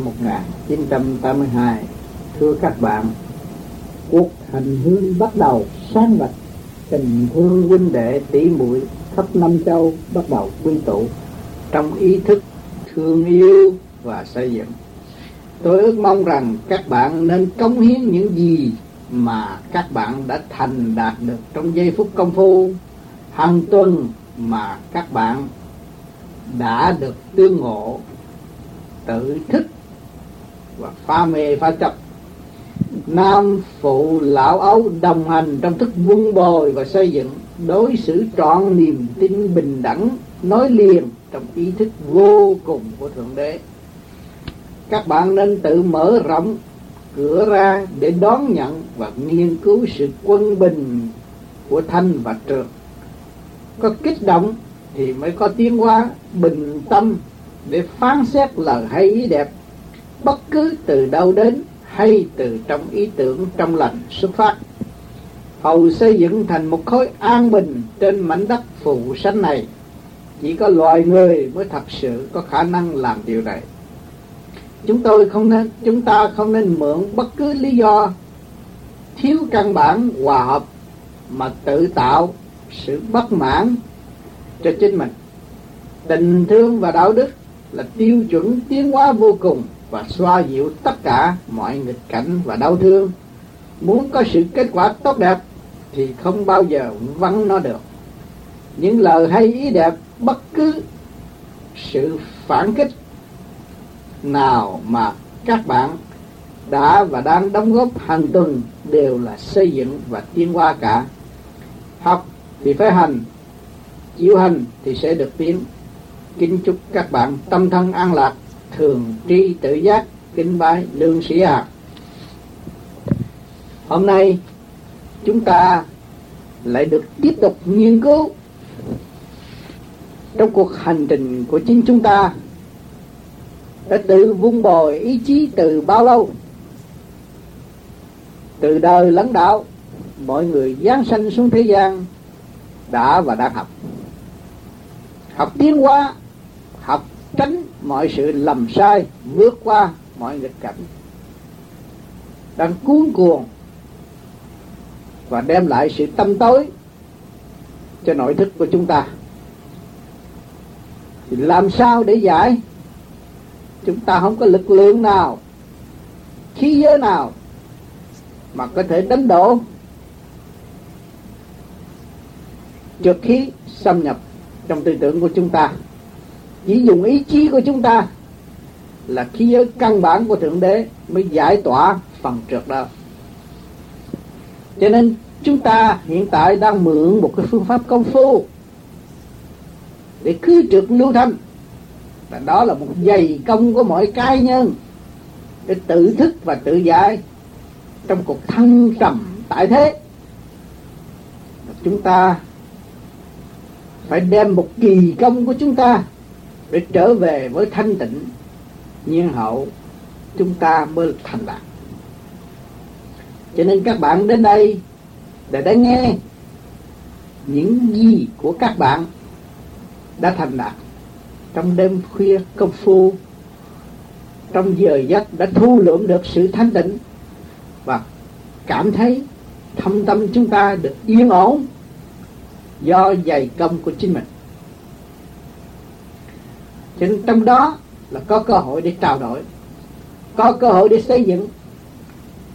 năm 1982 thưa các bạn, cuộc hành hương bắt đầu sáng bạch, tình thương huynh đệ tỷ muội khắp năm châu bắt đầu quy tụ trong ý thức, thương yêu và xây dựng. Tôi ước mong rằng các bạn nên cống hiến những gì mà các bạn đã thành đạt được trong giây phút công phu, hàng tuần mà các bạn đã được tương ngộ, tự thức và pha mê pha chấp nam phụ lão ấu đồng hành trong thức vun bồi và xây dựng đối xử trọn niềm tin bình đẳng, nói liền trong ý thức vô cùng của thượng đế. Các bạn nên tự mở rộng cửa ra để đón nhận và nghiên cứu sự quân bình của thanh và trượt. Có kích động thì mới có tiến hóa bình tâm để phán xét lời hay ý đẹp bất cứ từ đâu đến hay từ trong ý tưởng trong lành xuất phát. Hầu xây dựng thành một khối an bình trên mảnh đất phụ sanh này. Chỉ có loài người mới thật sự có khả năng làm điều này. Chúng tôi không nên, chúng ta không nên mượn bất cứ lý do thiếu căn bản, hòa hợp mà tự tạo sự bất mãn cho chính mình. Tình thương và đạo đức là tiêu chuẩn tiến hóa vô cùng và xoa dịu tất cả mọi nghịch cảnh và đau thương. Muốn có sự kết quả tốt đẹp thì không bao giờ vắng nó được. Những lời hay ý đẹp, bất cứ sự phản kích nào mà các bạn đã và đang đóng góp hàng tuần đều là xây dựng và tiến qua cả. Học thì phải hành, chịu hành thì sẽ được tiến. Kính chúc các bạn tâm thân an lạc thường tri tự giác kính bái lương sĩ hạt hôm nay, chúng ta lại được tiếp tục nghiên cứu trong cuộc hành trình của chính chúng ta đã tự vun bồi ý chí từ bao lâu. Từ đời lãnh đạo, mọi người giáng sanh xuống thế gian đã và đang học. Học tiến hóa, học tránh mọi sự lầm sai, vượt qua mọi nghịch cảnh, đang cuốn cuồng và đem lại sự tâm tối cho nội thức của chúng ta. Thì làm sao để giải? Chúng ta không có lực lượng nào, khí giới nào mà có thể đánh đổ trượt khí xâm nhập trong tư tưởng của chúng ta chỉ dùng ý chí của chúng ta là khí giới căn bản của thượng đế mới giải tỏa phần trượt đó. Cho nên chúng ta hiện tại đang mượn một cái phương pháp công phu để cứ trượt lưu thanh. Và đó là một dày công của mọi cá nhân để tự thức và tự giải trong cuộc thăng trầm tại thế. Chúng ta phải đem một kỳ công của chúng ta để trở về với thanh tịnh, nhiên hậu, chúng ta mới thành đạt cho nên các bạn đến đây để đã nghe những gì của các bạn đã thành đạt trong đêm khuya công phu, trong giờ giấc đã thu lượm được sự thanh tịnh và cảm thấy thâm tâm chúng ta được yên ổn do dày công của chính mình cho nên trong đó là có cơ hội để trao đổi, có cơ hội để xây dựng.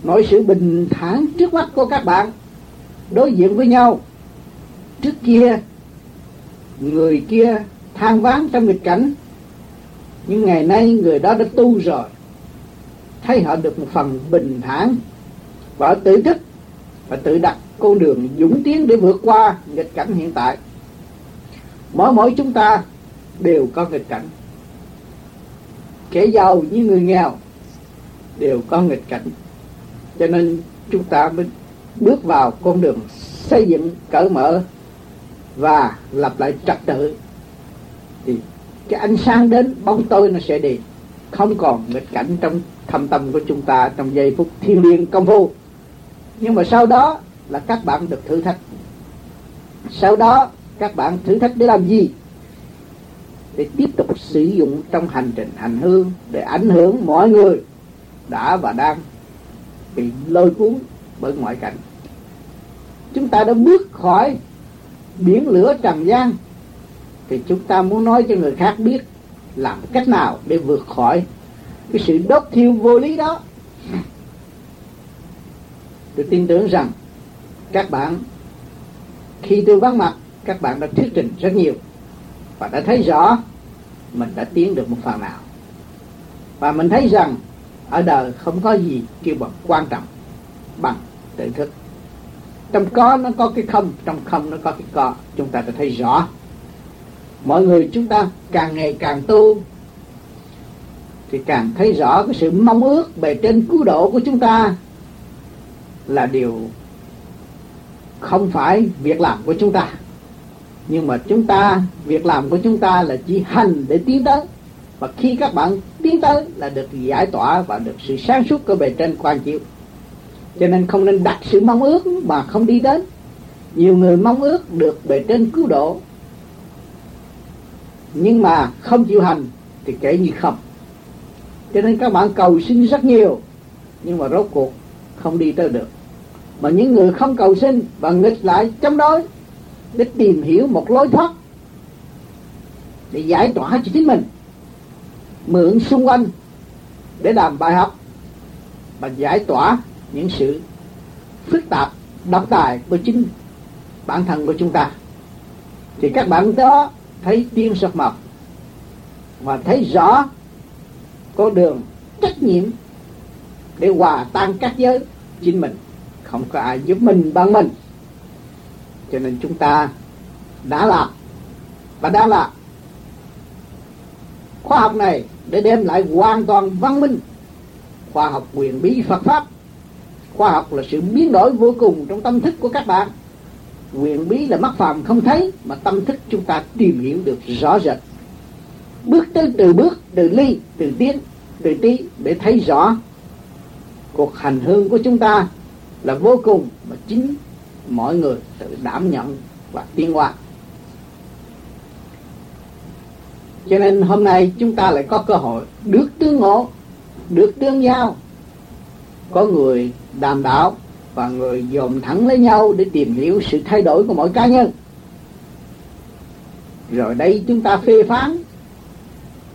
Mọi sự bình thản trước mắt của các bạn đối diện với nhau. Trước kia, người kia than ván trong nghịch cảnh, nhưng ngày nay người đó đã tu rồi. Thấy họ được một phần bình thản và tự thức và tự đặt con đường dũng tiến để vượt qua nghịch cảnh hiện tại. Mỗi mỗi chúng ta đều có nghịch cảnh. Kẻ giàu như người nghèo đều có nghịch cảnh. Cho nên chúng ta mới bước vào con đường xây dựng cởi mở và lập lại trật tự. Thì cái ánh sáng đến bóng tối nó sẽ đi không còn nghịch cảnh trong thâm tâm của chúng ta trong giây phút thiêng liêng công phu. Nhưng mà sau đó là các bạn được thử thách. Sau đó các bạn thử thách để làm gì? Để tiếp tục sử dụng trong hành trình hành hương để ảnh hưởng mọi người đã và đang bị lôi cuốn bởi ngoại cảnh. Chúng ta đã bước khỏi biển lửa trần gian, thì chúng ta muốn nói cho người khác biết làm cách nào để vượt khỏi cái sự đốt thiêu vô lý đó. Tôi tin tưởng rằng các bạn, khi tôi vắng mặt, các bạn đã thuyết trình rất nhiều và đã thấy rõ, mình đã tiến được một phần nào. Và mình thấy rằng, ở đời không có gì kêu bằng quan trọng bằng tự thức. Trong có nó có cái không, trong không nó có cái có. Chúng ta đã thấy rõ. Mọi người chúng ta càng ngày càng tu, thì càng thấy rõ cái sự mong ước bề trên cứu độ của chúng ta là điều không phải việc làm của chúng ta nhưng mà chúng ta, việc làm của chúng ta là chỉ hành để tiến tới. Và khi các bạn tiến tới là được giải tỏa và được sự sáng suốt của bề trên quan chiếu cho nên không nên đặt sự mong ước mà không đi đến. Nhiều người mong ước được bề trên cứu độ. Nhưng mà không chịu hành thì kể như không. Cho nên các bạn cầu xin rất nhiều, nhưng mà rốt cuộc không đi tới được. Mà những người không cầu xin và nghịch lại chống đối để tìm hiểu một lối thoát để giải tỏa cho chính mình. Mượn xung quanh để làm bài học và giải tỏa những sự phức tạp, độc tài của chính bản thân của chúng ta. Thì các bạn đó thấy tiên sắc mập và thấy rõ có đường trách nhiệm để hòa tan các giới chính mình. Không có ai giúp mình bằng mình cho nên chúng ta đã làm và đang làm. Khoa học này để đem lại hoàn toàn văn minh. Khoa học quyền bí Phật pháp. Khoa học là sự biến đổi vô cùng trong tâm thức của các bạn. Quyền bí là mắt phàm không thấy mà tâm thức chúng ta tìm hiểu được rõ rệt. Bước tới từ bước, từ ly, từ tiến, từ tí để thấy rõ. Cuộc hành hương của chúng ta là vô cùng mà chính mọi người tự đảm nhận và tiến hóa. Cho nên hôm nay chúng ta lại có cơ hội được tương ngộ, được tương giao. Có người đảm bảo và người dồn thẳng lấy nhau để tìm hiểu sự thay đổi của mỗi cá nhân. Rồi đây chúng ta phê phán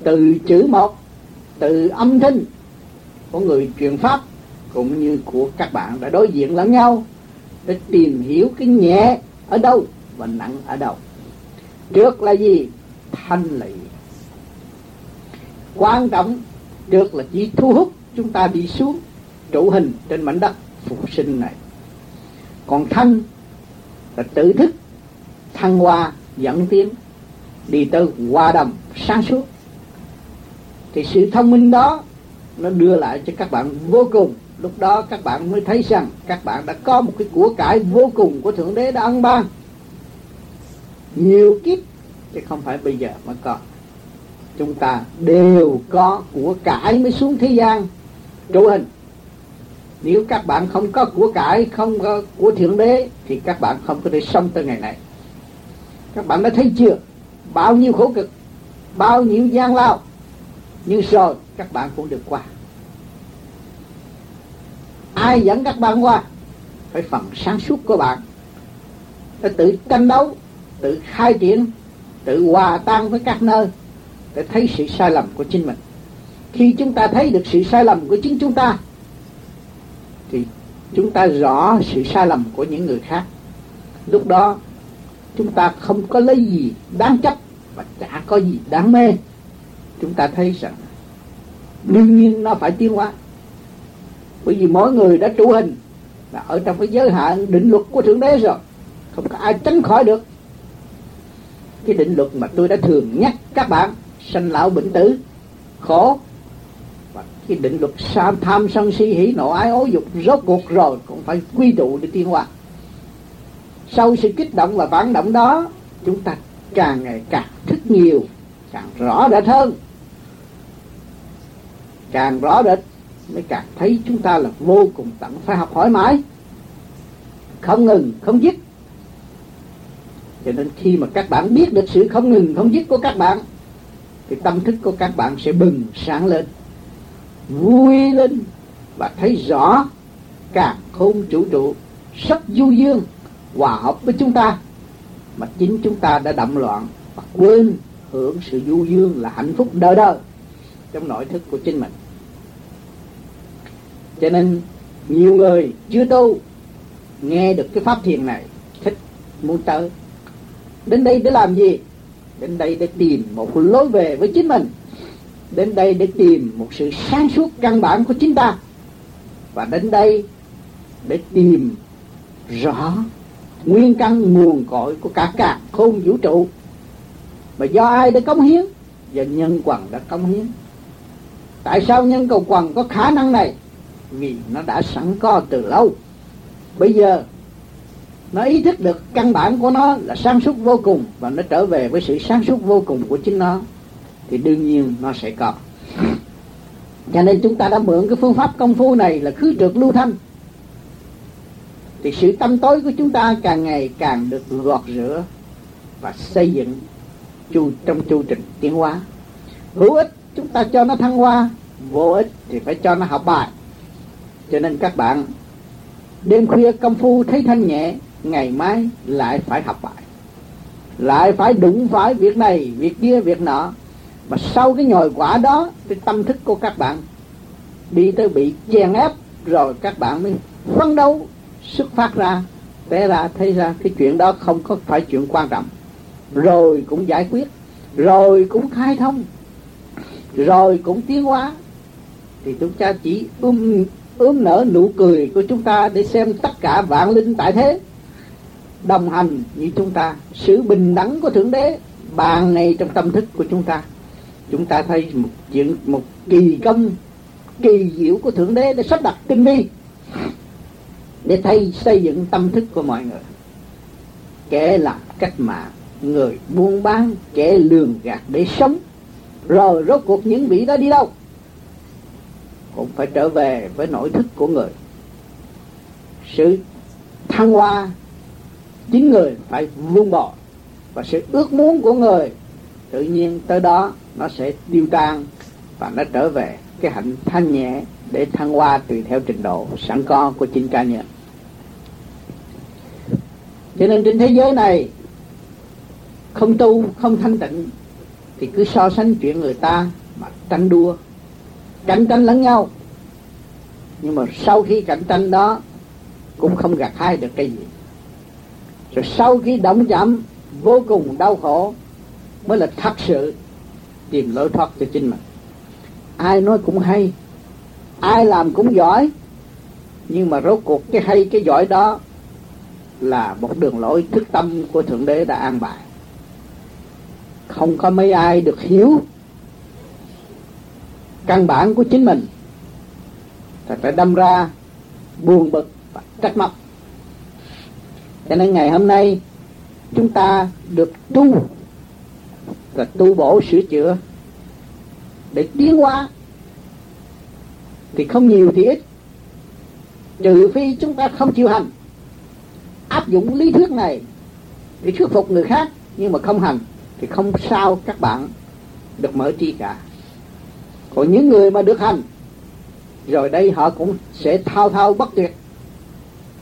từ chữ một, từ âm thanh của người truyền pháp cũng như của các bạn đã đối diện lẫn nhau để tìm hiểu cái nhẹ ở đâu và nặng ở đâu. Trước là gì? Thanh lị quan trọng trước là chỉ thu hút chúng ta đi xuống trụ hình trên mảnh đất phục sinh này. Còn thanh là tự thức, thăng hoa, dẫn tiến, đi tới hòa đồng, sáng suốt. Thì sự thông minh đó nó đưa lại cho các bạn vô cùng lúc đó các bạn mới thấy rằng các bạn đã có một cái của cải vô cùng của thượng đế đã ăn ban. Nhiều kiếp, chứ không phải bây giờ mà có chúng ta đều có của cải mới xuống thế gian. Trụ hình. Nếu các bạn không có của cải, không có của thượng đế, thì các bạn không có thể sống tới ngày này các bạn đã thấy chưa? Bao nhiêu khổ cực, bao nhiêu gian lao. Nhưng rồi các bạn cũng được qua ai dẫn các bạn qua? Phải phần sáng suốt của bạn. Phải tự tranh đấu, tự khai triển, tự hòa tan với các nơi, để thấy sự sai lầm của chính mình. Khi chúng ta thấy được sự sai lầm của chính chúng ta, thì chúng ta rõ sự sai lầm của những người khác. Lúc đó, chúng ta không có lấy gì đáng chấp và chả có gì đáng mê. Chúng ta thấy rằng, đương nhiên nó phải tiến hóa bởi vì mỗi người đã trụ hình. Là ở trong cái giới hạn định luật của thượng đế rồi, không có ai tránh khỏi được. Cái định luật mà tôi đã thường nhắc các bạn, sanh lão bệnh tử, khổ. Và cái định luật sam tham, sân si, hỉ, nộ, ái, ố, dục, rốt cuộc rồi cũng phải quy tụ để tiến hóa. Sau sự kích động và phản động đó, chúng ta càng ngày càng thức nhiều, càng rõ rệt hơn. Càng rõ rệt mới cảm thấy chúng ta là vô cùng tận, phải học hỏi mãi. Không ngừng, không dứt. Cho nên khi mà các bạn biết được sự không ngừng, không dứt của các bạn, thì tâm thức của các bạn sẽ bừng sáng lên, vui lên và thấy rõ cả không chủ trụ rất du dương, hòa hợp với chúng ta. Mà chính chúng ta đã đậm loạn và quên hưởng sự du dương là hạnh phúc đời đời trong nội thức của chính mình cho nên nhiều người chưa tu nghe được cái pháp thiền này, thích muốn tới. Đến đây để làm gì? Đến đây để tìm một lối về với chính mình. Đến đây để tìm một sự sáng suốt căn bản của chính ta. Và đến đây để tìm rõ nguyên căn nguồn cội của cả cả khôn vũ trụ. Mà do ai đã cống hiến? Và nhân quần đã cống hiến. Tại sao nhân cầu quần có khả năng này? Vì nó đã sẵn có từ lâu. Bây giờ, nó ý thức được căn bản của nó là sáng suốt vô cùng và nó trở về với sự sáng suốt vô cùng của chính nó, thì đương nhiên nó sẽ có. Cho nên chúng ta đã mượn cái phương pháp công phu này là khứ trượt lưu thanh. Thì sự tâm tối của chúng ta càng ngày càng được gọt rửa và xây dựng chu, trong chu trình tiến hóa. Hữu ích chúng ta cho nó thăng hoa, vô ích thì phải cho nó học bài cho nên các bạn, đêm khuya công phu thấy thanh nhẹ, ngày mai lại phải học bài. Lại phải đụng phải việc này, việc kia, việc nọ. Mà sau cái nhồi quả đó, cái tâm thức của các bạn đi tới bị chèn ép, rồi các bạn mới phấn đấu xuất phát ra, té ra, thấy ra cái chuyện đó không có phải chuyện quan trọng. Rồi cũng giải quyết, rồi cũng khai thông, rồi cũng tiến hóa. Thì chúng ta chỉ um ướm nở nụ cười của chúng ta để xem tất cả vạn linh tại thế. Đồng hành như chúng ta, sự bình đẳng của thượng đế bàn này trong tâm thức của chúng ta. Chúng ta thấy một chuyện, một kỳ công, kỳ diệu của thượng đế để sắp đặt tinh vi để thay xây dựng tâm thức của mọi người. Kẻ làm cách mạng người buôn bán, kẻ lường gạt để sống rồi rốt cuộc những vị đó đi đâu? Cũng phải trở về với nội thức của người. Sự thăng hoa, chính người phải vun bò và sự ước muốn của người, tự nhiên tới đó nó sẽ tiêu tan và nó trở về cái hạnh thanh nhẹ để thăng hoa tùy theo trình độ sẵn có của chính cá nhân. Cho nên trên thế giới này, không tu, không thanh tịnh, thì cứ so sánh chuyện người ta mà tranh đua cạnh tranh lẫn nhau. Nhưng mà sau khi cạnh tranh đó, cũng không gặt hai được cái gì. Rồi sau khi động chạm vô cùng đau khổ, mới là thật sự tìm lối thoát cho chính mình. Ai nói cũng hay, ai làm cũng giỏi, nhưng mà rốt cuộc cái hay, cái giỏi đó là một đường lối thức tâm của thượng đế đã an bài. Không có mấy ai được hiểu căn bản của chính mình. Thật phải đâm ra buồn bực và trách móc. Cho nên ngày hôm nay, chúng ta được tu và tu bổ sửa chữa để tiến hóa. Thì không nhiều thì ít. Trừ phi chúng ta không chịu hành. Áp dụng lý thuyết này để thuyết phục người khác, nhưng mà không hành thì không sao các bạn được mở chi cả còn những người mà được hành, rồi đây họ cũng sẽ thao thao bất tuyệt.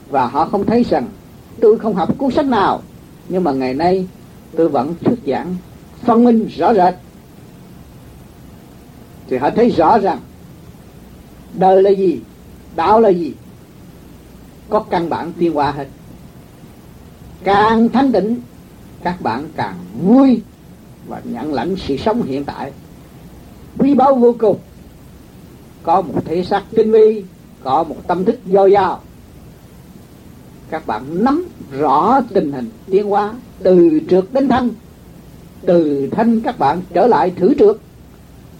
Và họ không thấy rằng tôi không học cuốn sách nào. Nhưng mà ngày nay tôi vẫn thuyết giảng, phân minh rõ rệt. Thì họ thấy rõ rằng đời là gì, đạo là gì, có căn bản tiên hóa hết. Càng thanh định các bạn càng vui và nhận lãnh sự sống hiện tại quý báu vô cùng. Có một thể xác tinh vi có một tâm thức dồi dào các bạn nắm rõ tình hình tiến hóa từ trượt đến thanh từ thanh các bạn trở lại thử trượt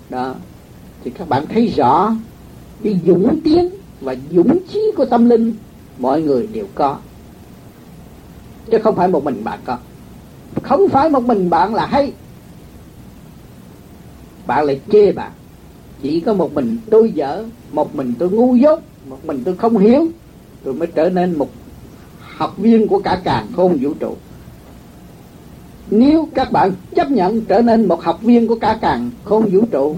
đó. Thì các bạn thấy rõ cái dũng tiến và dũng chí của tâm linh mọi người đều có. Chứ không phải một mình bạn có. Không phải một mình bạn là hay bạn lại chê bạn chỉ có một mình tôi dở, một mình tôi ngu dốt, một mình tôi không hiểu, tôi mới trở nên một học viên của cả càng khôn vũ trụ. Nếu các bạn chấp nhận trở nên một học viên của cả càng không vũ trụ,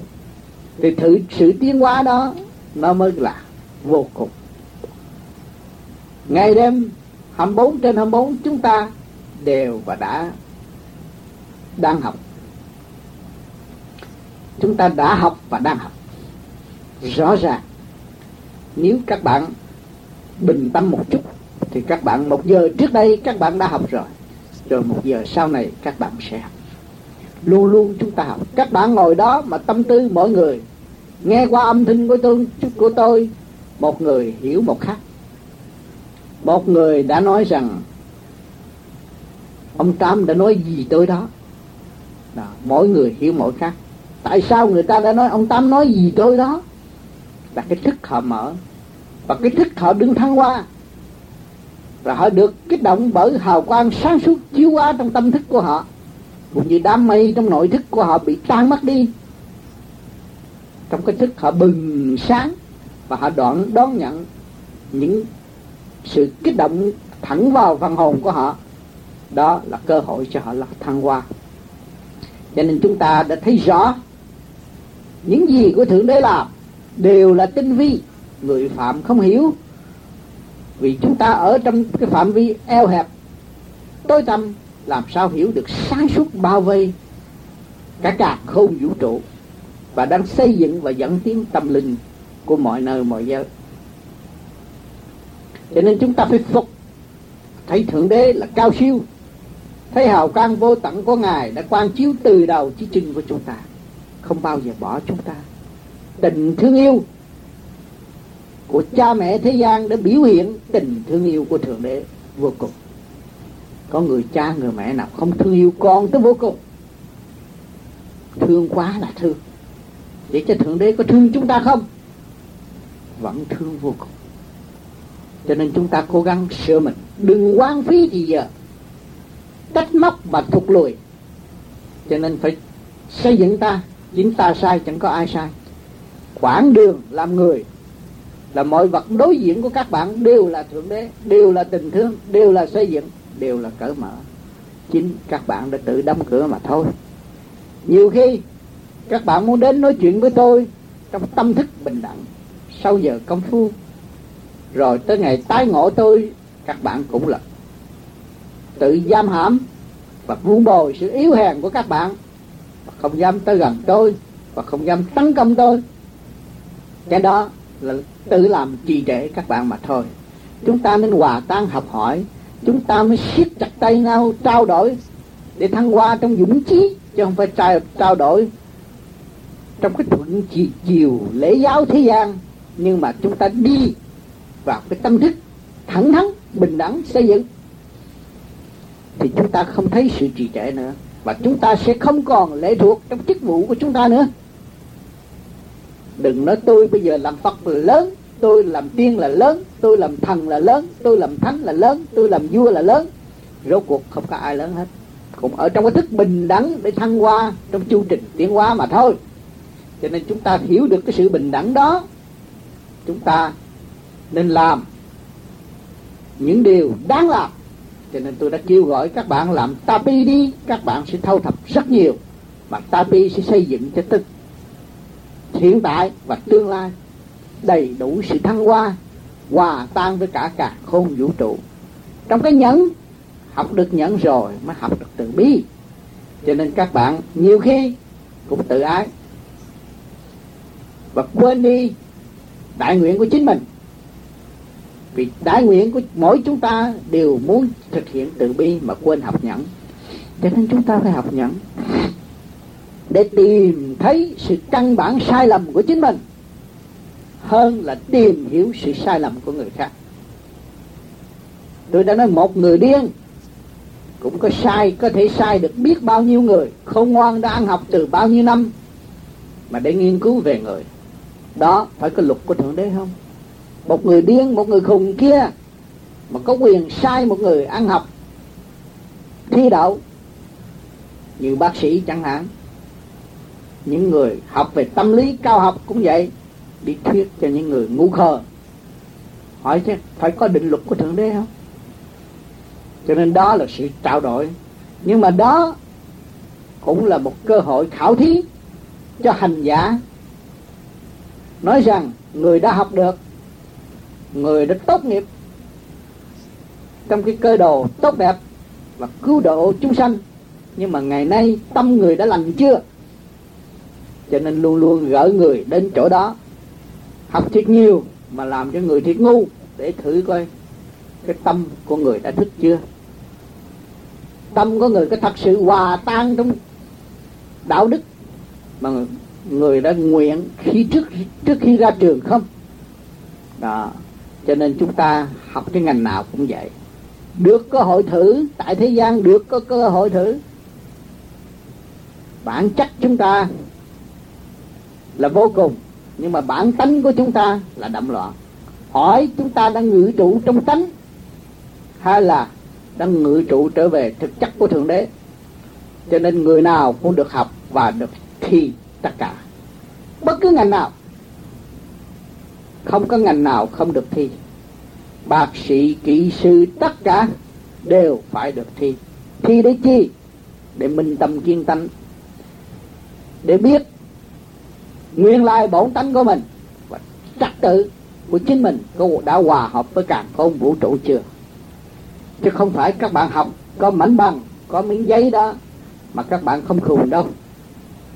thì thử sự tiến hóa đó nó mới là vô cùng. Ngày đêm 24 trên 24 chúng ta đều và đã đang học chúng ta đã học và đang học. Rõ ràng, nếu các bạn bình tâm một chút, thì các bạn một giờ trước đây các bạn đã học rồi. Rồi một giờ sau này các bạn sẽ học. Luôn luôn chúng ta học. Các bạn ngồi đó mà tâm tư mỗi người, nghe qua âm thanh của tôi của tôi, một người hiểu một khác. Một người đã nói rằng, ông tám đã nói gì tôi đó. đó, mỗi người hiểu mỗi khác tại sao người ta đã nói, ông Tam nói gì tôi đó? Là cái thức họ mở. Và cái thức họ đứng thăng hoa. Và họ được kích động bởi hào quang sáng suốt chiếu qua trong tâm thức của họ. Cũng như đám mây trong nội thức của họ bị tan mất đi. Trong cái thức họ bừng sáng và họ đoạn đón nhận những sự kích động thẳng vào phần hồn của họ, đó là cơ hội cho họ là thăng hoa. Cho nên chúng ta đã thấy rõ những gì của thượng đế làm đều là tinh vi. Người phạm không hiểu. Vì chúng ta ở trong cái phạm vi eo hẹp, tối tâm làm sao hiểu được sáng suốt bao vây? Cả cả không vũ trụ, và đang xây dựng và dẫn tiến tâm linh của mọi nơi, mọi giới. Cho nên chúng ta phải phục. Thấy thượng đế là cao siêu, thấy hào quang vô tận của ngài đã quang chiếu từ đầu chí chân của chúng ta không bao giờ bỏ chúng ta. Tình thương yêu của cha mẹ thế gian đã biểu hiện tình thương yêu của thượng đế vô cùng. Có người cha, người mẹ nào không thương yêu con tới vô cùng. Thương quá là thương. Vậy cho thượng đế có thương chúng ta không? Vẫn thương vô cùng. Cho nên chúng ta cố gắng sửa mình. Đừng quan phí gì giờ. Trách móc và thụt lùi. Cho nên phải xây dựng ta chính ta sai chẳng có ai sai. Quãng đường làm người là mọi vật đối diện của các bạn đều là thượng đế, đều là tình thương, đều là xây dựng, đều là cởi mở. Chính các bạn đã tự đóng cửa mà thôi. Nhiều khi các bạn muốn đến nói chuyện với tôi trong tâm thức bình đẳng, sau giờ công phu, rồi tới ngày tái ngộ tôi, các bạn cũng là tự giam hãm và vun bồi sự yếu hèn của các bạn và không dám tới gần tôi và không dám tấn công tôi. Cái đó là tự làm trì trệ các bạn mà thôi. Chúng ta nên hòa tan học hỏi. Chúng ta mới siết chặt tay nhau trao đổi để thăng hoa trong dũng chí chứ không phải trao, trao đổi trong cái thuận chiều lễ giáo thế gian. Nhưng mà chúng ta đi vào cái tâm thức thẳng thắn bình đẳng xây dựng. Thì chúng ta không thấy sự trì trệ nữa và chúng ta sẽ không còn lệ thuộc trong chức vụ của chúng ta nữa. Đừng nói tôi bây giờ làm phật là lớn, tôi làm tiên là lớn, tôi làm thần là lớn, tôi làm thánh là lớn, tôi làm vua là lớn. Rốt cuộc không có ai lớn hết. Cũng ở trong cái thức bình đẳng để thăng hoa, trong chu trình tiến hóa mà thôi. Cho nên chúng ta hiểu được cái sự bình đẳng đó. Chúng ta nên làm những điều đáng làm cho nên tôi đã kêu gọi các bạn làm tapi đi. Các bạn sẽ thâu thập rất nhiều. Mà tapi sẽ xây dựng cho tức hiện tại và tương lai, đầy đủ sự thăng hoa, hòa tan với cả cả khôn vũ trụ. Trong cái nhẫn, học được nhẫn rồi mới học được từ bi. Cho nên các bạn nhiều khi cũng tự ái và quên đi đại nguyện của chính mình vì đại nguyện của mỗi chúng ta đều muốn thực hiện từ bi mà quên học nhẫn. Cho nên chúng ta phải học nhẫn để tìm thấy sự căn bản sai lầm của chính mình hơn là tìm hiểu sự sai lầm của người khác. Tôi đã nói một người điên cũng có sai, có thể sai được biết bao nhiêu người, không ngoan đã ăn học từ bao nhiêu năm mà để nghiên cứu về người. Đó phải có luật của thượng đế không? Một người điên, một người khùng kia, mà có quyền sai một người ăn học, thi đậu, như bác sĩ chẳng hạn. Những người học về tâm lý cao học cũng vậy đi thuyết cho những người ngu khờ. Hỏi chứ, phải có định luật của thượng đế không? Cho nên đó là sự trao đổi. Nhưng mà đó cũng là một cơ hội khảo thí cho hành giả. Nói rằng, người đã học được người đã tốt nghiệp. Trong cái cơ đồ tốt đẹp và cứu độ chúng sanh, nhưng mà ngày nay tâm người đã lành chưa? Cho nên luôn luôn gỡ người đến chỗ đó, học thiệt nhiều mà làm cho người thiệt ngu, để thử coi cái tâm của người đã thức chưa? Tâm của người có thật sự hòa tan trong đạo đức mà người đã nguyện khi trước trước khi ra trường không? Đó cho nên chúng ta học cái ngành nào cũng vậy. Được cơ hội thử, tại thế gian được có cơ hội thử. Bản chất chúng ta là vô cùng, nhưng mà bản tánh của chúng ta là đậm loạn. Hỏi chúng ta đang ngự trụ trong tánh, hay là đang ngự trụ trở về thực chất của thượng đế. Cho nên người nào cũng được học và được thi tất cả. Bất cứ ngành nào không có ngành nào không được thi. Bác sĩ, kỹ sư, tất cả đều phải được thi. Thi để chi? Để minh tâm kiên tánh. Để biết nguyên lai bổn tánh của mình và trật tự của chính mình có đã hòa hợp với càng không vũ trụ chưa? Chứ không phải các bạn học có mảnh bằng, có miếng giấy đó mà các bạn không khùng đâu.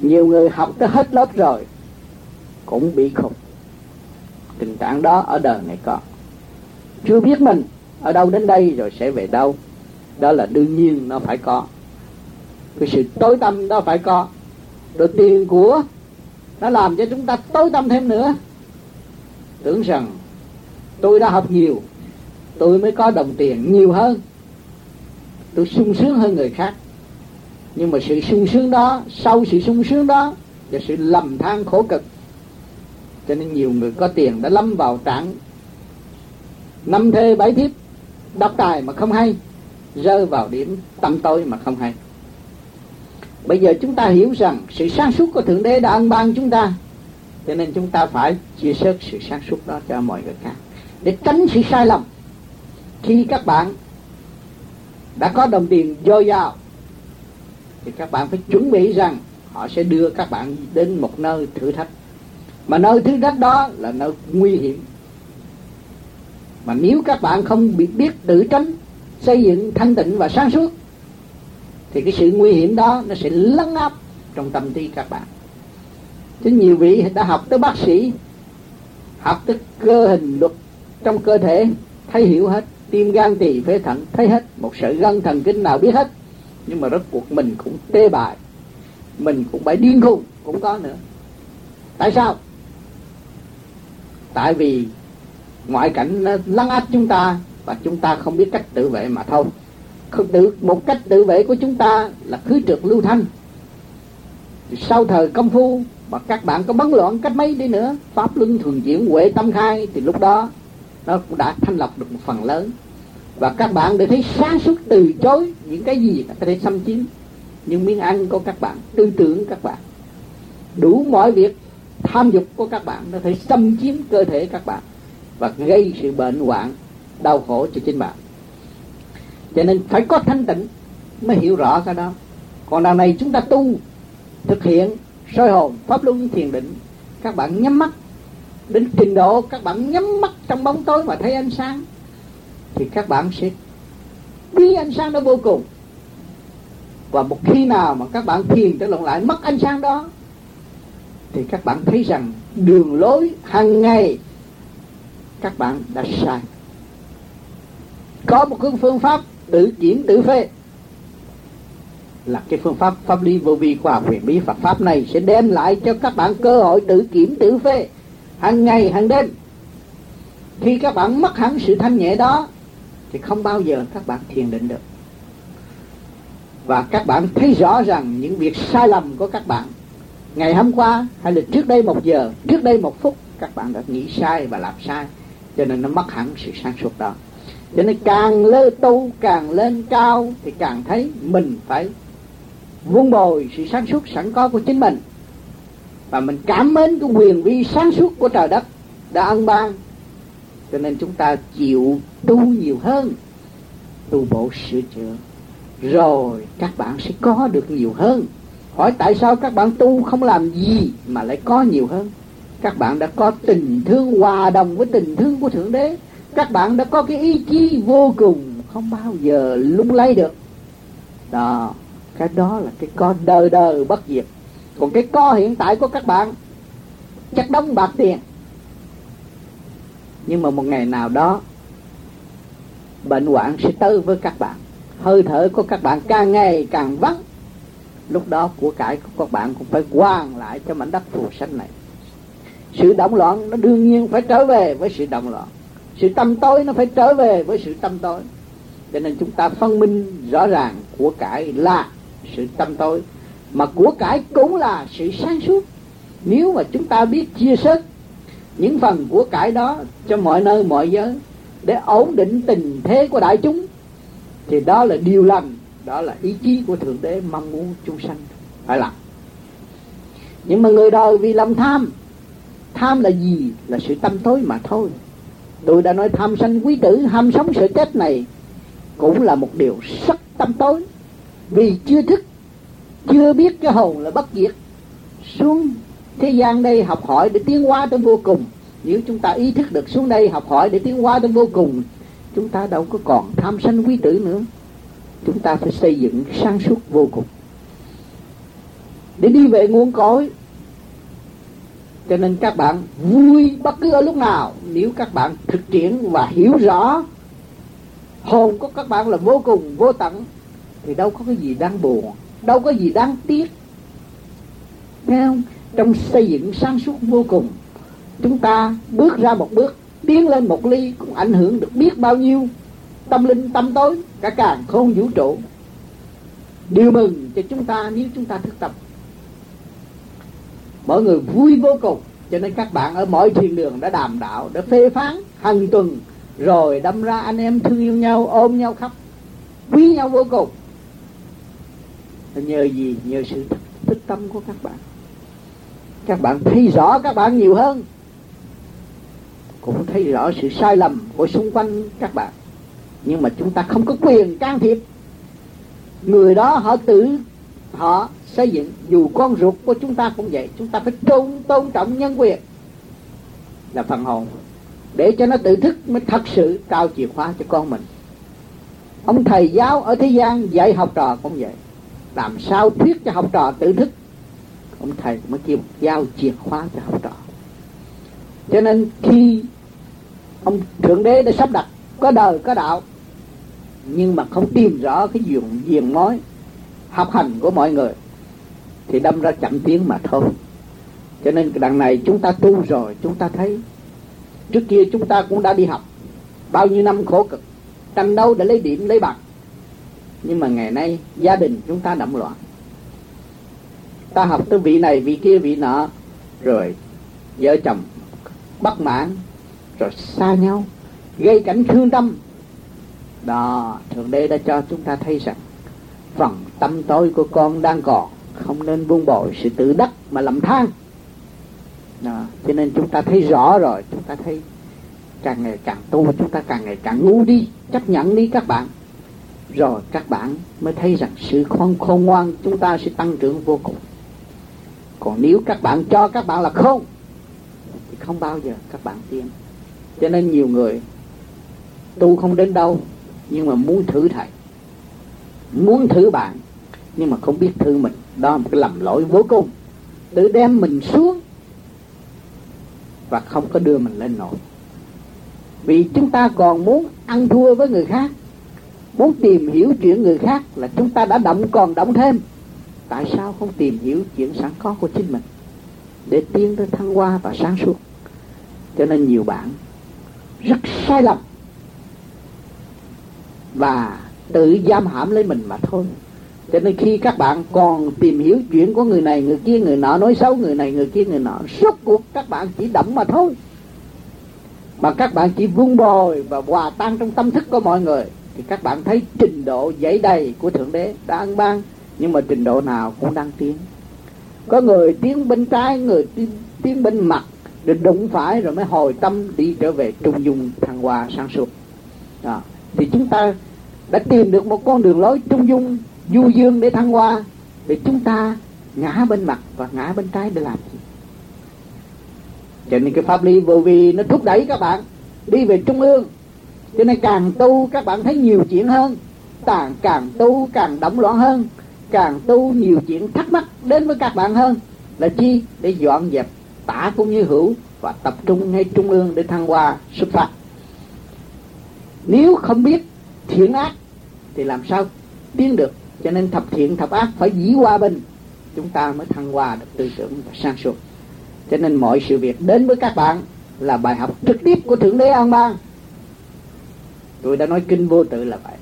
Nhiều người học tới hết lớp rồi cũng bị khùng tình trạng đó ở đời này có. Chưa biết mình ở đâu đến đây rồi sẽ về đâu. Đó là đương nhiên nó phải có. Cái sự tối tâm đó phải có. Rồi tiền của nó làm cho chúng ta tối tâm thêm nữa. Tưởng rằng tôi đã học nhiều, tôi mới có đồng tiền nhiều hơn. Tôi sung sướng hơn người khác. Nhưng mà sự sung sướng đó, sau sự sung sướng đó là sự lầm than khổ cực cho nên nhiều người có tiền đã lâm vào trạng năm thê bảy thiếp đọc tài mà không hay, rơi vào điểm tâm tối mà không hay. Bây giờ chúng ta hiểu rằng sự sáng suốt của thượng đế đã ân ban chúng ta, cho nên chúng ta phải chia sớt sự sáng suốt đó cho mọi người khác. Để tránh sự sai lầm, khi các bạn đã có đồng tiền dồi dào, thì các bạn phải chuẩn bị rằng họ sẽ đưa các bạn đến một nơi thử thách mà nơi thứ đất đó là nơi nguy hiểm. Mà nếu các bạn không biết biết tự tránh, xây dựng thanh tịnh và sáng suốt, thì cái sự nguy hiểm đó nó sẽ lấn áp trong tâm trí các bạn. Chứ nhiều vị đã học tới bác sĩ, học tới cơ hình luật trong cơ thể, thấy hiểu hết, tim gan tỳ phế thận, thấy hết, một sợi gân thần kinh nào biết hết, nhưng mà rốt cuộc mình cũng tê bại, mình cũng phải điên khùng, cũng có nữa. Tại sao? Tại vì ngoại cảnh nó lăng áp chúng ta và chúng ta không biết cách tự vệ mà thôi. Không tự một cách tự vệ của chúng ta là khứ trượt lưu thanh. Sau thời công phu mà các bạn có bấn loạn cách mấy đi nữa, pháp luân thường chuyển huệ tâm khai, thì lúc đó nó cũng đã thanh lọc được một phần lớn. Và các bạn để thấy sáng suốt từ chối những cái gì có thể xâm chiếm. Những miếng ăn của các bạn, tư tưởng các bạn, đủ mọi việc tham dục của các bạn nó thể xâm chiếm cơ thể các bạn và gây sự bệnh hoạn, đau khổ cho chính bạn. Cho nên phải có thanh tịnh mới hiểu rõ cái đó. Còn đằng này chúng ta tu, thực hiện soi hồn, pháp luân, thiền định, các bạn nhắm mắt. Đến trình độ các bạn nhắm mắt trong bóng tối mà thấy ánh sáng, thì các bạn sẽ biết ánh sáng đó vô cùng. Và một khi nào mà các bạn thiền trở lại, mất ánh sáng đó thì các bạn thấy rằng đường lối hàng ngày các bạn đã sai. Có một cái phương pháp tự kiểm tự phê. Là cái phương pháp pháp lý vô vi khoa học huyền bí Phật pháp này sẽ đem lại cho các bạn cơ hội tự kiểm tự phê hàng ngày, hàng đêm. Khi các bạn mất hẳn sự thanh nhẹ đó, thì không bao giờ các bạn thiền định được. Và các bạn thấy rõ rằng những việc sai lầm của các bạn ngày hôm qua hay là trước đây một giờ, trước đây một phút, các bạn đã nghĩ sai và làm sai. Cho nên nó mất hẳn sự sáng suốt đó. Cho nên càng lơ tu, càng lên cao, thì càng thấy mình phải vun bồi sự sáng suốt sẵn có của chính mình. Và mình cảm mến cái quyền vi sáng suốt của trời đất đã ân ban. Cho nên chúng ta chịu tu nhiều hơn, tu bổ sửa chữa. Rồi các bạn sẽ có được nhiều hơn hỏi tại sao các bạn tu không làm gì mà lại có nhiều hơn? Các bạn đã có tình thương hòa đồng với tình thương của thượng đế. Các bạn đã có cái ý chí vô cùng, không bao giờ lung lay được. Đó, cái đó là cái con đời đời bất diệt. Còn cái co hiện tại của các bạn, chắc đóng bạc tiền. Nhưng mà một ngày nào đó, bệnh hoạn sẽ tới với các bạn. Hơi thở của các bạn càng ngày càng vắng lúc đó của cải của các bạn cũng phải quan lại cho mảnh đất phù sanh này. Sự động loạn nó đương nhiên phải trở về với sự động loạn. Sự tâm tối nó phải trở về với sự tâm tối. Cho nên chúng ta phân minh rõ ràng của cải là sự tâm tối, mà của cải cũng là sự sáng suốt. Nếu mà chúng ta biết chia sớt những phần của cải đó cho mọi nơi, mọi giới để ổn định tình thế của đại chúng, thì đó là điều lành đó là ý chí của thượng đế mong muốn chúng sanh. Phải làm. Nhưng mà người đời vì lòng tham. Tham là gì? Là sự tâm tối mà thôi. Tôi đã nói tham sanh quý tử, ham sống sự chết này cũng là một điều rất tâm tối. Vì chưa thức, chưa biết cái hồn là bất diệt. Xuống thế gian đây học hỏi để tiến hóa tới vô cùng. Nếu chúng ta ý thức được xuống đây học hỏi để tiến hóa tới vô cùng, chúng ta đâu có còn tham sanh quý tử nữa chúng ta phải xây dựng sáng suốt vô cùng. Để đi về nguồn cội. Cho nên các bạn vui bất cứ ở lúc nào, nếu các bạn thực triển và hiểu rõ hồn của các bạn là vô cùng, vô tận, thì đâu có cái gì đáng buồn, đâu có gì đáng tiếc. Thấy không? Trong xây dựng sáng suốt vô cùng, Chúng ta bước ra một bước, Tiến lên một ly cũng ảnh hưởng được biết bao nhiêu. Tâm linh tâm tối, Cả càng không vũ trụ. Điều mừng cho chúng ta nếu chúng ta thức tập. Mọi người vui vô cùng, Cho nên các bạn ở mọi thiền đường đã đàm đạo, Đã phê phán hàng tuần, Rồi đâm ra anh em thương yêu nhau, Ôm nhau khóc, Quý nhau vô cùng. Nhờ gì? Nhờ sự thức tâm của các bạn. Các bạn thấy rõ các bạn nhiều hơn. Cũng thấy rõ sự sai lầm của xung quanh các bạn nhưng mà chúng ta không có quyền can thiệp. Người đó họ tự họ xây dựng, dù con ruột của chúng ta cũng vậy, chúng ta phải tôn tôn trọng nhân quyền. Là phần hồn, để cho nó tự thức mới thật sự trao chìa khóa cho con mình. Ông thầy giáo ở thế gian dạy học trò cũng vậy. Làm sao thuyết cho học trò tự thức? Ông thầy mới kêu giao chìa khóa cho học trò. Cho nên khi ông thượng đế đã sắp đặt có đời, có đạo nhưng mà không tìm rõ cái diện diện mối học hành của mọi người, thì đâm ra chậm tiến mà thôi. Cho nên cái đằng này chúng ta tu rồi, chúng ta thấy, trước kia chúng ta cũng đã đi học, bao nhiêu năm khổ cực, tranh đấu để lấy điểm, lấy bằng nhưng mà ngày nay, gia đình chúng ta động loạn. Ta học tới vị này, vị kia, vị nọ, rồi vợ chồng bất mãn, rồi xa nhau, gây cảnh thương tâm đó, thượng đế đã cho chúng ta thấy rằng, phần tâm tối của con đang còn, không nên buông bỏ sự tự đắc mà lầm than. Đó. cho nên chúng ta thấy rõ rồi, chúng ta thấy càng ngày càng tu, chúng ta càng ngày càng ngu đi. Chấp nhận đi các bạn. Rồi các bạn mới thấy rằng sự khôn khôn ngoan chúng ta sẽ tăng trưởng vô cùng. Còn nếu các bạn cho các bạn là không, thì không bao giờ các bạn tiến. Cho nên nhiều người tu không đến đâu nhưng mà muốn thử thầy. Muốn thử bạn, nhưng mà không biết thử mình. Đó là một cái lầm lỗi vô cùng. Tự đem mình xuống và không có đưa mình lên nổi. Vì chúng ta còn muốn ăn thua với người khác, muốn tìm hiểu chuyện người khác là chúng ta đã động còn động thêm. Tại sao không tìm hiểu chuyện sẵn có của chính mình để tiến tới thăng hoa và sáng suốt? Cho nên nhiều bạn rất sai lầm và tự giam hãm lấy mình mà thôi. Cho nên khi các bạn còn tìm hiểu chuyện của người này người kia người nọ nói xấu người này người kia người nọ suốt cuộc các bạn chỉ động mà thôi. Mà các bạn chỉ vun bồi và hòa tan trong tâm thức của mọi người thì các bạn thấy trình độ dãy đầy của thượng đế đã ăn ban nhưng mà trình độ nào cũng đang tiến. Có người tiến bên trái người tiến, tiến bên mặt rồi đụng phải rồi mới hồi tâm đi trở về trung dung thăng hoa sáng suốt. Đó thì chúng ta đã tìm được một con đường lối trung dung, du dương để thăng hoa, để chúng ta ngã bên mặt và ngã bên trái để làm gì? Cho nên cái pháp lý vô vi nó thúc đẩy các bạn đi về trung ương. Cho nên càng tu, các bạn thấy nhiều chuyện hơn, càng càng tu càng động loạn hơn, càng tu nhiều chuyện thắc mắc đến với các bạn hơn. Là chi? Để dọn dẹp tả cũng như hữu và tập trung ngay trung ương để thăng hoa, xuất phát nếu không biết thiện ác, thì làm sao tiến được? Cho nên thập thiện, thập ác phải dĩ hòa bình chúng ta mới thăng hoa được tư tưởng và sang suốt. Cho nên mọi sự việc đến với các bạn là bài học trực tiếp của thượng đế an bang. Tôi đã nói kinh vô tự là vậy.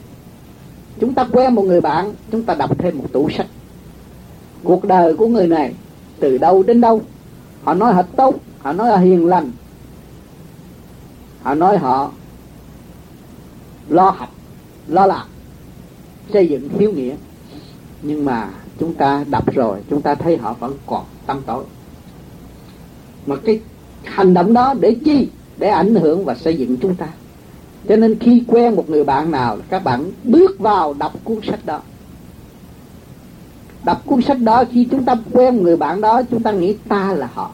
Chúng ta quen một người bạn, chúng ta đọc thêm một tủ sách. Cuộc đời của người này, từ đâu đến đâu? Họ nói họ tốt, họ nói họ hiền lành. Họ nói họ lo học, lo làm, xây dựng hiếu nghĩa. Nhưng mà chúng ta đọc rồi, chúng ta thấy họ vẫn còn tâm tối. Mà cái hành động đó để chi? Để ảnh hưởng và xây dựng chúng ta. Cho nên khi quen một người bạn nào, các bạn bước vào đọc cuốn sách đó. Đọc cuốn sách đó, khi chúng ta quen người bạn đó, chúng ta nghĩ ta là họ,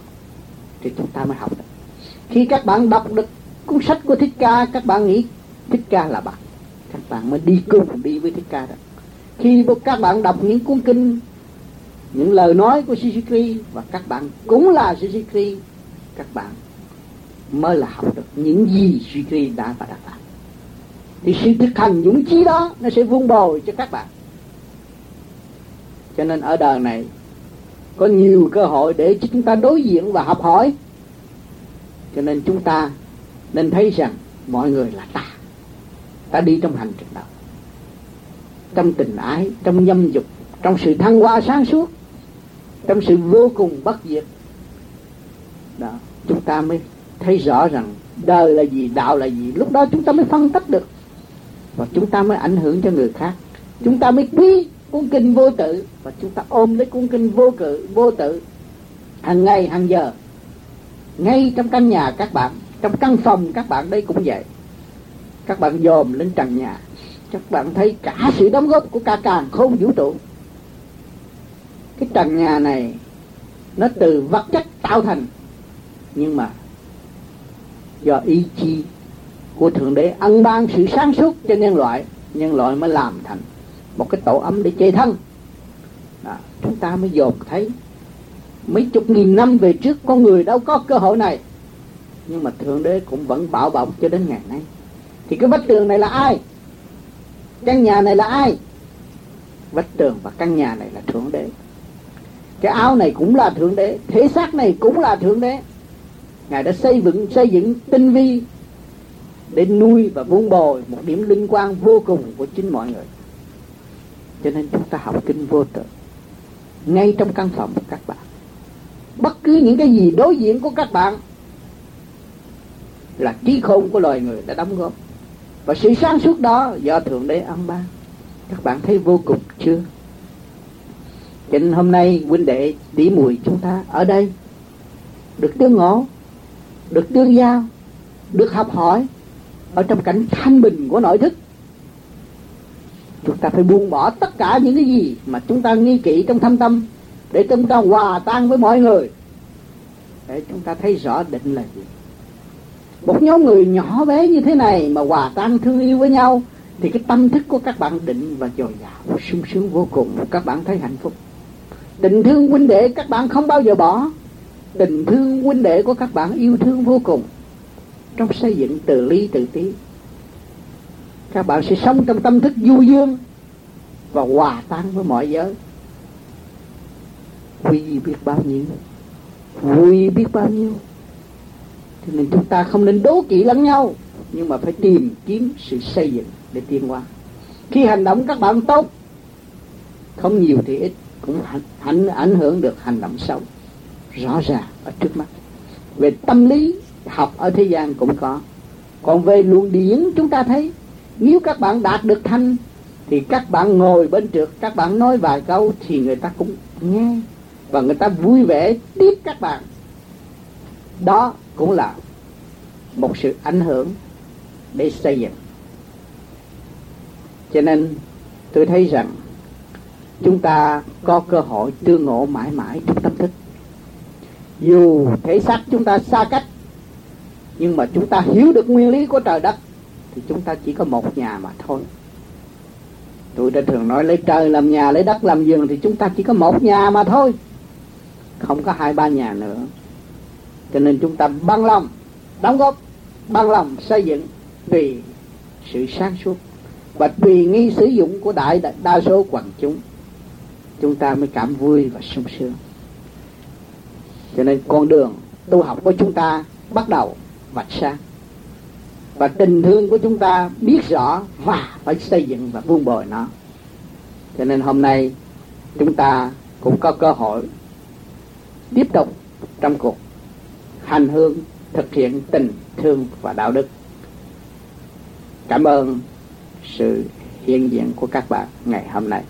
thì chúng ta mới học được. Khi các bạn đọc được cuốn sách của thích ca, các bạn nghĩ thích ca là bạn. Các bạn mới đi cùng đi với thích ca đó. Khi các bạn đọc những cuốn kinh, những lời nói của Shishikri và các bạn cũng là Shishikri các bạn mới là học được những gì Shishikri đã và đã làm. Thì sự thực hành dũng chí đó, nó sẽ vun bồi cho các bạn. Cho nên ở đời này, có nhiều cơ hội để cho chúng ta đối diện và học hỏi. Cho nên chúng ta nên thấy rằng mọi người là ta ta đi trong hành trình đó. Trong tình ái, trong nhâm dục, trong sự thăng hoa sáng suốt, trong sự vô cùng bất diệt. Đó, chúng ta mới thấy rõ rằng đời là gì, đạo là gì. Lúc đó chúng ta mới phân tích được. Và chúng ta mới ảnh hưởng cho người khác. Chúng ta mới quý cuốn kinh vô tự. Và chúng ta ôm lấy cuốn kinh vô cự, vô tự. Hàng ngày, hàng giờ, ngay trong căn nhà các bạn, trong căn phòng các bạn, đây cũng vậy các bạn dòm lên trần nhà. Các bạn thấy cả sự đóng góp của cả càng không vũ trụ. Cái trần nhà này nó từ vật chất tạo thành. Nhưng mà do ý chí của thượng đế ân ban sự sáng suốt cho nhân loại nhân loại mới làm thành một cái tổ ấm để che thân. Đó, chúng ta mới dồn thấy mấy chục nghìn năm về trước con người đâu có cơ hội này. Nhưng mà thượng đế cũng vẫn bảo bọc cho đến ngày nay thì cái vách tường này là ai? Căn nhà này là ai? Vách tường và căn nhà này là thượng đế. Cái áo này cũng là thượng đế. Thể xác này cũng là thượng đế. Ngài đã xây dựng xây dựng tinh vi để nuôi và vun bồi một điểm linh quan vô cùng của chính mọi người. Cho nên chúng ta học kinh vô tự ngay trong căn phòng của các bạn. Bất cứ những cái gì đối diện của các bạn là trí khôn của loài người đã đóng góp và sự sáng suốt đó do thượng đế ăn ban. Các bạn thấy vô cùng chưa? Cho nên hôm nay huynh đệ tỷ mùi chúng ta ở đây được tương ngộ, được tương giao, được học hỏi ở trong cảnh thanh bình của nội thức. Chúng ta phải buông bỏ tất cả những cái gì mà chúng ta nghi kỵ trong thâm tâm để chúng ta hòa tan với mọi người. Để chúng ta thấy rõ định là gì? Một nhóm người nhỏ bé như thế này mà hòa tan thương yêu với nhau, thì cái tâm thức của các bạn định và dồi dào, sung sướng vô cùng. Các bạn thấy hạnh phúc. Tình thương huynh đệ các bạn không bao giờ bỏ. Tình thương huynh đệ của các bạn yêu thương vô cùng. Trong xây dựng từ ly từ tí, các bạn sẽ sống trong tâm thức du dương và hòa tan với mọi giới. Vui biết bao nhiêu? Vui biết bao nhiêu? Cho nên chúng ta không nên đố kỵ lẫn nhau. Nhưng mà phải tìm kiếm sự xây dựng để tiến qua khi hành động các bạn tốt, không nhiều thì ít, cũng ảnh ảnh hưởng được hành động xấu. Rõ ràng ở trước mắt. Về tâm lý, học ở thế gian cũng có. Còn về luồng điển chúng ta thấy, nếu các bạn đạt được thanh, thì các bạn ngồi bên trước, các bạn nói vài câu thì người ta cũng nghe. Và người ta vui vẻ tiếp các bạn đó cũng là một sự ảnh hưởng để xây dựng. Cho nên tôi thấy rằng chúng ta có cơ hội tương ngộ mãi mãi trong tâm thức. Dù thể xác chúng ta xa cách, nhưng mà chúng ta hiểu được nguyên lý của trời đất, thì chúng ta chỉ có một nhà mà thôi. Tôi đã thường nói lấy trời làm nhà, lấy đất làm giường thì chúng ta chỉ có một nhà mà thôi. Không có hai ba nhà nữa cho nên chúng ta bằng lòng đóng góp, bằng lòng xây dựng vì sự sáng suốt. Và vì nghi sử dụng của đại đa số quần chúng chúng ta mới cảm vui và sung sướng. Cho nên con đường tu học của chúng ta bắt đầu vạch sáng. Và tình thương của chúng ta biết rõ và phải xây dựng và vun bồi nó. Cho nên hôm nay chúng ta cũng có cơ hội tiếp tục trong cuộc hành hương, thực hiện tình thương và đạo đức. Cảm ơn sự hiện diện của các bạn ngày hôm nay.